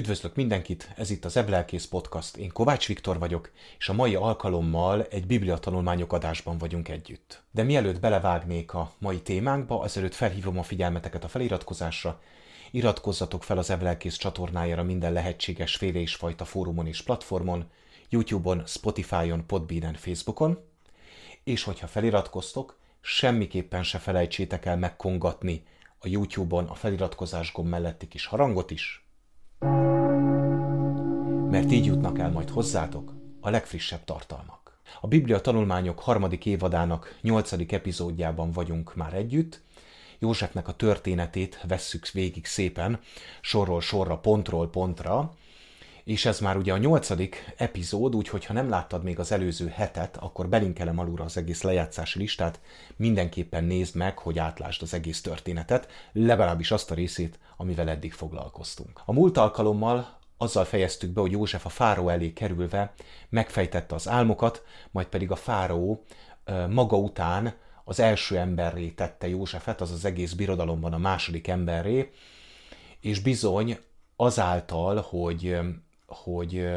Üdvözlök mindenkit, ez itt az Eblelkész Podcast, én Kovács Viktor vagyok, és a mai alkalommal egy bibliatanulmányok adásban vagyunk együtt. De mielőtt belevágnék a mai témánkba, azelőtt felhívom a figyelmeteket a feliratkozásra, iratkozzatok fel az Eblelkész csatornájára minden lehetséges féle és fajta fórumon és platformon, YouTube-on, Spotify-on, Podbean-en, Facebookon, és hogyha feliratkoztok, semmiképpen se felejtsétek el megkongatni a YouTube-on a feliratkozás gomb melletti kis harangot is, mert így jutnak el majd hozzátok a legfrissebb tartalmak. A Biblia tanulmányok harmadik évadának nyolcadik epizódjában vagyunk már együtt, Józsefnek a történetét vesszük végig szépen, sorról sorra, pontról pontra, és ez már ugye a nyolcadik epizód, úgyhogy ha nem láttad még az előző hetet, akkor belinkelem alulra az egész lejátszási listát, mindenképpen nézd meg, hogy átlásd az egész történetet, legalábbis azt a részét, amivel eddig foglalkoztunk. A múlt alkalommal azzal fejeztük be, hogy József a fáró elé kerülve megfejtette az álmokat, majd pedig a fáró maga után az első emberré tette Józsefet, az az egész birodalomban a második emberré, és bizony azáltal, hogy hogy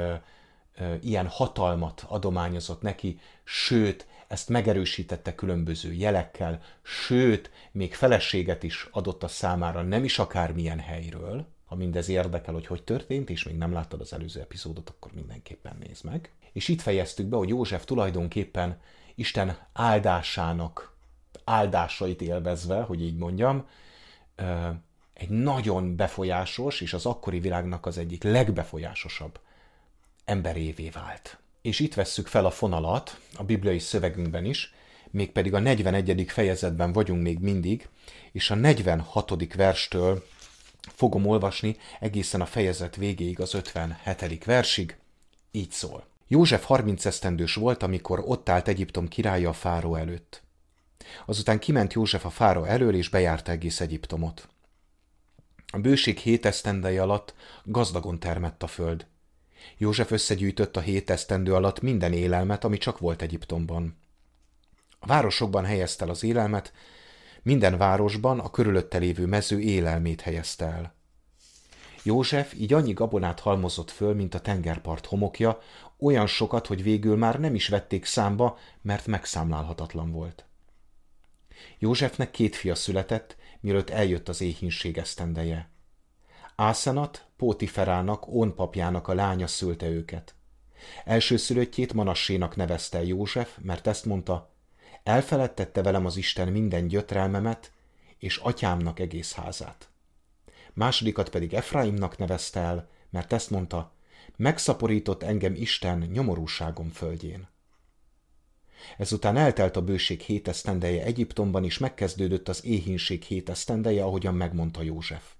ilyen hatalmat adományozott neki, sőt, ezt megerősítette különböző jelekkel, sőt, még feleséget is adott a számára, nem is akármilyen helyről. Ha mindez érdekel, hogy hogy történt, és még nem láttad az előző epizódot, akkor mindenképpen nézd meg. És itt fejeztük be, hogy József tulajdonképpen Isten áldásának, áldásait élvezve, hogy így mondjam, egy nagyon befolyásos, és az akkori világnak az egyik legbefolyásosabb emberévé vált. És itt vesszük fel a fonalat a bibliai szövegünkben is, mégpedig a 41. fejezetben vagyunk még mindig, és a 46. verstől fogom olvasni egészen a fejezet végéig az 57. versig. Így szól. József 30 esztendős volt, amikor ott állt Egyiptom királya a fáró előtt. Azután kiment József a fáró elől, és bejárta egész Egyiptomot. A bőség hét esztendei alatt gazdagon termett a föld. József összegyűjtött a hét esztendő alatt minden élelmet, ami csak volt Egyiptomban. A városokban helyezte el az élelmet, minden városban a körülötte lévő mező élelmét helyezte el. József így annyi gabonát halmozott föl, mint a tengerpart homokja, olyan sokat, hogy végül már nem is vették számba, mert megszámlálhatatlan volt. Józsefnek két fia született, mielőtt eljött az éhínség esztendeje. Ászenat Pótiferának, ónpapjának a lánya szülte őket. Első szülöttjét Manassénak nevezte József, mert ezt mondta, elfeledtette velem az Isten minden gyötrelmemet, és atyámnak egész házát. Másodikat pedig Efraimnak nevezte el, mert ezt mondta, megszaporított engem Isten nyomorúságom földjén. Ezután eltelt a bőség hét esztendeje Egyiptomban, és megkezdődött az éhínség hét esztendeje, ahogyan megmondta József.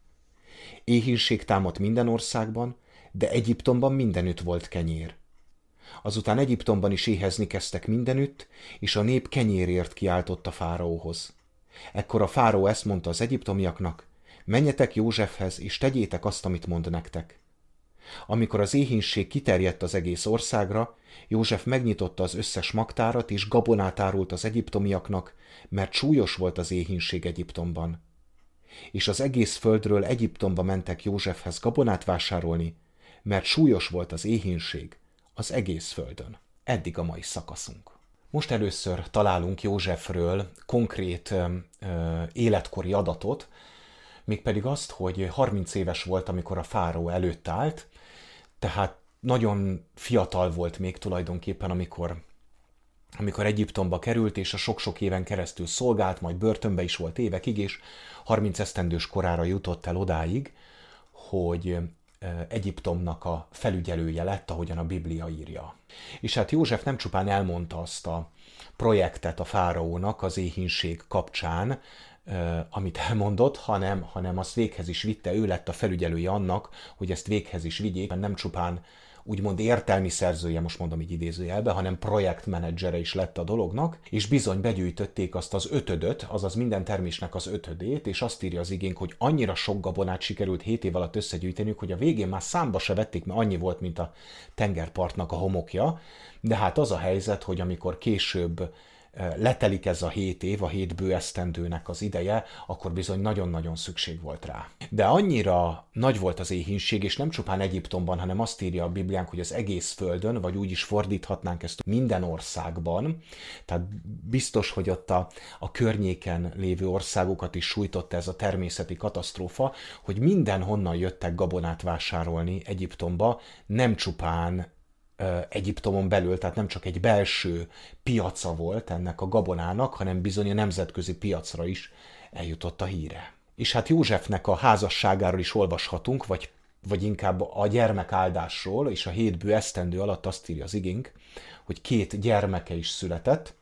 Éhínség támadt minden országban, de Egyiptomban mindenütt volt kenyér. Azután Egyiptomban is éhezni kezdtek mindenütt, és a nép kenyérért kiáltott a fáraóhoz. Ekkor a fáraó ezt mondta az egyiptomiaknak, menjetek Józsefhez, és tegyétek azt, amit mond nektek. Amikor az éhínség kiterjedt az egész országra, József megnyitotta az összes magtárat, és gabonát árult az egyiptomiaknak, mert súlyos volt az éhínség Egyiptomban. És az egész földről Egyiptomba mentek Józsefhez gabonát vásárolni, mert súlyos volt az éhínség az egész földön. Eddig a mai szakaszunk. Most először találunk Józsefről konkrét ö, életkori adatot, mégpedig azt, hogy 30 éves volt, amikor a fáró előtt állt, tehát nagyon fiatal volt még tulajdonképpen, amikor, amikor Egyiptomba került, és a sok-sok éven keresztül szolgált, majd börtönbe is volt évekig, és 30 esztendős korára jutott el odáig, hogy Egyiptomnak a felügyelője lett, ahogyan a Biblia írja. És hát József nem csupán elmondta azt a projektet a fáraónak az éhínség kapcsán, amit elmondott, hanem, hanem azt véghez is vitte, ő lett a felügyelője annak, hogy ezt véghez is vigyék, nem csupán úgymond értelmi szerzője, most mondom így idézőjelbe, hanem projektmenedzsere is lett a dolognak, és bizony begyűjtötték azt az ötödöt, azaz minden termésnek az ötödét, és azt írja az igénk, hogy annyira sok gabonát sikerült 7 év alatt összegyűjteniük, hogy a végén már számba se vették, mert annyi volt, mint a tengerpartnak a homokja, de hát az a helyzet, hogy amikor később letelik ez a hét év, a hét bő esztendőnek az ideje, akkor bizony nagyon-nagyon szükség volt rá. De annyira nagy volt az éhínség, és nem csupán Egyiptomban, hanem azt írja a Bibliánk, hogy az egész földön, vagy úgy is fordíthatnánk ezt minden országban, tehát biztos, hogy ott a, a környéken lévő országokat is sújtotta ez a természeti katasztrófa, hogy mindenhonnan jöttek gabonát vásárolni Egyiptomba, nem csupán Egyiptomon belül, tehát nem csak egy belső piaca volt ennek a gabonának, hanem bizony a nemzetközi piacra is eljutott a híre. És hát Józsefnek a házasságáról is olvashatunk, vagy, vagy inkább a gyermekáldásról, és a hétbő esztendő alatt azt írja az igénk, hogy két gyermeke is született,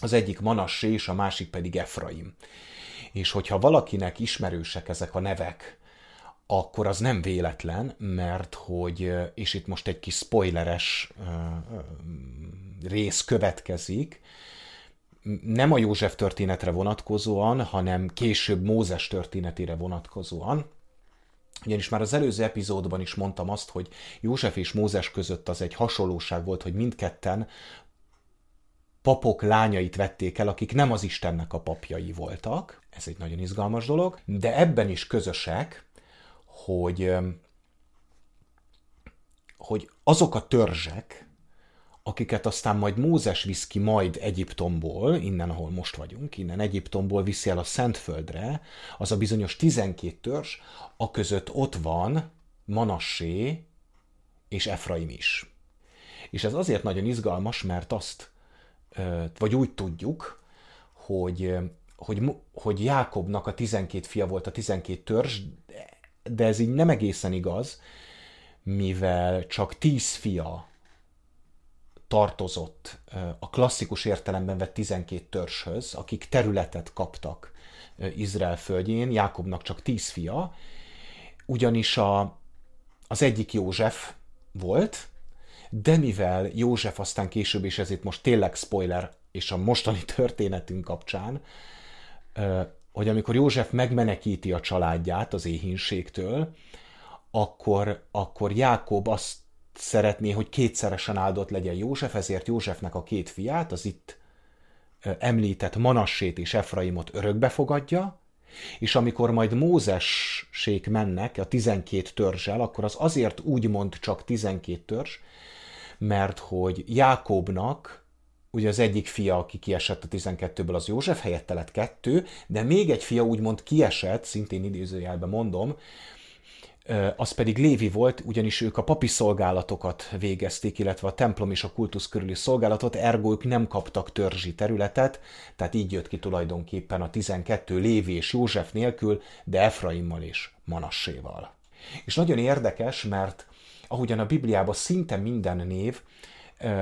az egyik Manassé, és a másik pedig Efraim. És hogyha valakinek ismerősek ezek a nevek, akkor az nem véletlen, mert hogy, és itt most egy kis spoileres rész következik, nem a József történetre vonatkozóan, hanem később Mózes történetére vonatkozóan, ugyanis már az előző epizódban is mondtam azt, hogy József és Mózes között az egy hasonlóság volt, hogy mindketten papok lányait vették el, akik nem az Istennek a papjai voltak. Ez egy nagyon izgalmas dolog. De ebben is közösek, hogy, hogy azok a törzsek, akiket aztán majd Mózes visz ki majd Egyiptomból, innen, ahol most vagyunk, innen Egyiptomból viszi el a Szentföldre, az a bizonyos 12 törzs, a között ott van Manassé és Efraim is. És ez azért nagyon izgalmas, mert azt, vagy úgy tudjuk, hogy, hogy, hogy Jákobnak a 12 fia volt a 12 törzs, de ez így nem egészen igaz, mivel csak tíz fia tartozott a klasszikus értelemben vett 12 törzshöz, akik területet kaptak Izrael földjén, Jákobnak csak tíz fia, ugyanis a, az egyik József volt, de mivel József aztán később, és ez itt most tényleg spoiler, és a mostani történetünk kapcsán, hogy amikor József megmenekíti a családját az éhínségtől, akkor, akkor Jákob azt szeretné, hogy kétszeresen áldott legyen József, ezért Józsefnek a két fiát, az itt említett Manassét és Efraimot örökbe fogadja, és amikor majd Mózessék mennek a 12 törzsel, akkor az azért úgy mond csak 12 törzs, mert hogy Jákobnak ugye az egyik fia, aki kiesett a 12-ből, az József, helyette lett kettő, de még egy fia úgymond kiesett, szintén idézőjelben mondom, az pedig Lévi volt, ugyanis ők a papi szolgálatokat végezték, illetve a templom és a kultusz körüli szolgálatot, ergo ők nem kaptak törzsi területet, tehát így jött ki tulajdonképpen a 12 Lévi és József nélkül, de Efraimmal és Manasséval. És nagyon érdekes, mert ahogyan a Bibliában szinte minden név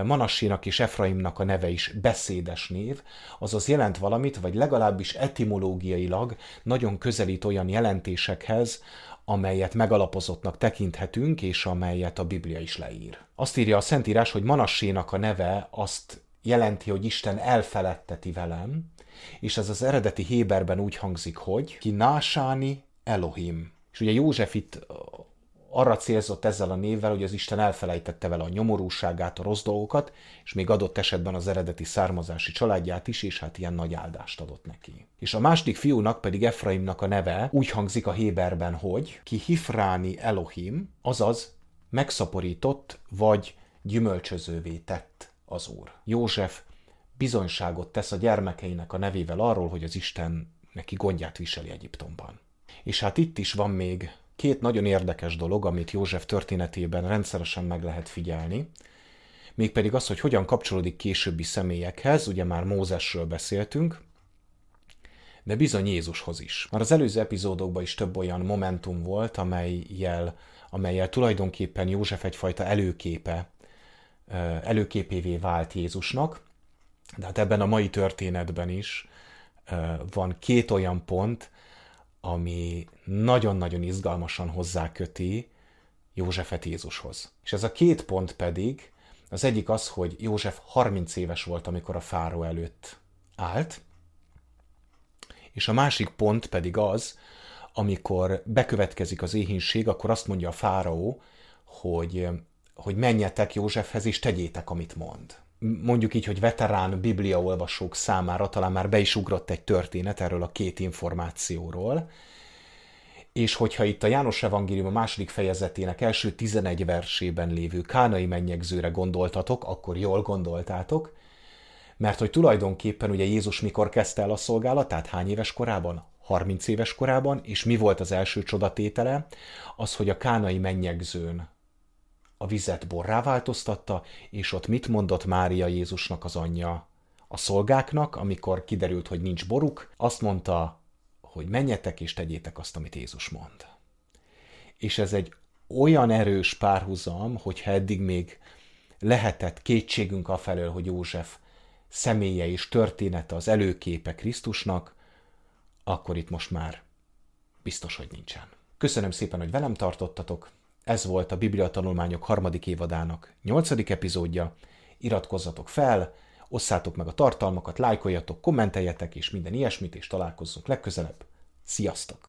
Manassinak és Efraimnak a neve is beszédes név, azaz jelent valamit, vagy legalábbis etimológiailag nagyon közelít olyan jelentésekhez, amelyet megalapozottnak tekinthetünk, és amelyet a Biblia is leír. Azt írja a Szentírás, hogy Manassénak a neve azt jelenti, hogy Isten elfeledteti velem, és ez az eredeti Héberben úgy hangzik, hogy ki násáni Elohim. És ugye József itt arra célzott ezzel a névvel, hogy az Isten elfelejtette vele a nyomorúságát, a rossz dolgokat, és még adott esetben az eredeti származási családját is, és hát ilyen nagy áldást adott neki. És a második fiúnak pedig Efraimnak a neve úgy hangzik a Héberben, hogy ki Hifráni Elohim, azaz megszaporított vagy gyümölcsözővé tett az Úr. József bizonyságot tesz a gyermekeinek a nevével arról, hogy az Isten neki gondját viseli Egyiptomban. És hát itt is van még két nagyon érdekes dolog, amit József történetében rendszeresen meg lehet figyelni, mégpedig az, hogy hogyan kapcsolódik későbbi személyekhez, ugye már Mózesről beszéltünk, de bizony Jézushoz is. Már az előző epizódokban is több olyan momentum volt, amelyel, amelyel tulajdonképpen József egyfajta előképe, előképévé vált Jézusnak, de hát ebben a mai történetben is van két olyan pont, ami nagyon-nagyon izgalmasan hozzáköti Józsefet Jézushoz. És ez a két pont pedig, az egyik az, hogy József 30 éves volt, amikor a fáró előtt állt, és a másik pont pedig az, amikor bekövetkezik az éhínség, akkor azt mondja a fáraó, hogy, hogy menjetek Józsefhez és tegyétek, amit mond. Mondjuk így, hogy veterán bibliaolvasók számára talán már be is ugrott egy történet erről a két információról, és hogyha itt a János Evangélium a második fejezetének első 11 versében lévő kánai mennyegzőre gondoltatok, akkor jól gondoltátok, mert hogy tulajdonképpen ugye Jézus mikor kezdte el a szolgálatát, hány éves korában? 30 éves korában, és mi volt az első csodatétele? Az, hogy a kánai mennyegzőn a vizet borrá változtatta, és ott mit mondott Mária Jézusnak az anyja a szolgáknak, amikor kiderült, hogy nincs boruk? Azt mondta, hogy menjetek és tegyétek azt, amit Jézus mond. És ez egy olyan erős párhuzam, hogyha eddig még lehetett kétségünk afelől, hogy József személye és története az előképe Krisztusnak, akkor itt most már biztos, hogy nincsen. Köszönöm szépen, hogy velem tartottatok. Ez volt a Biblia tanulmányok harmadik évadának nyolcadik epizódja. Iratkozzatok fel, osszátok meg a tartalmakat, lájkoljatok, kommenteljetek és minden ilyesmit, és találkozzunk legközelebb. Sziasztok!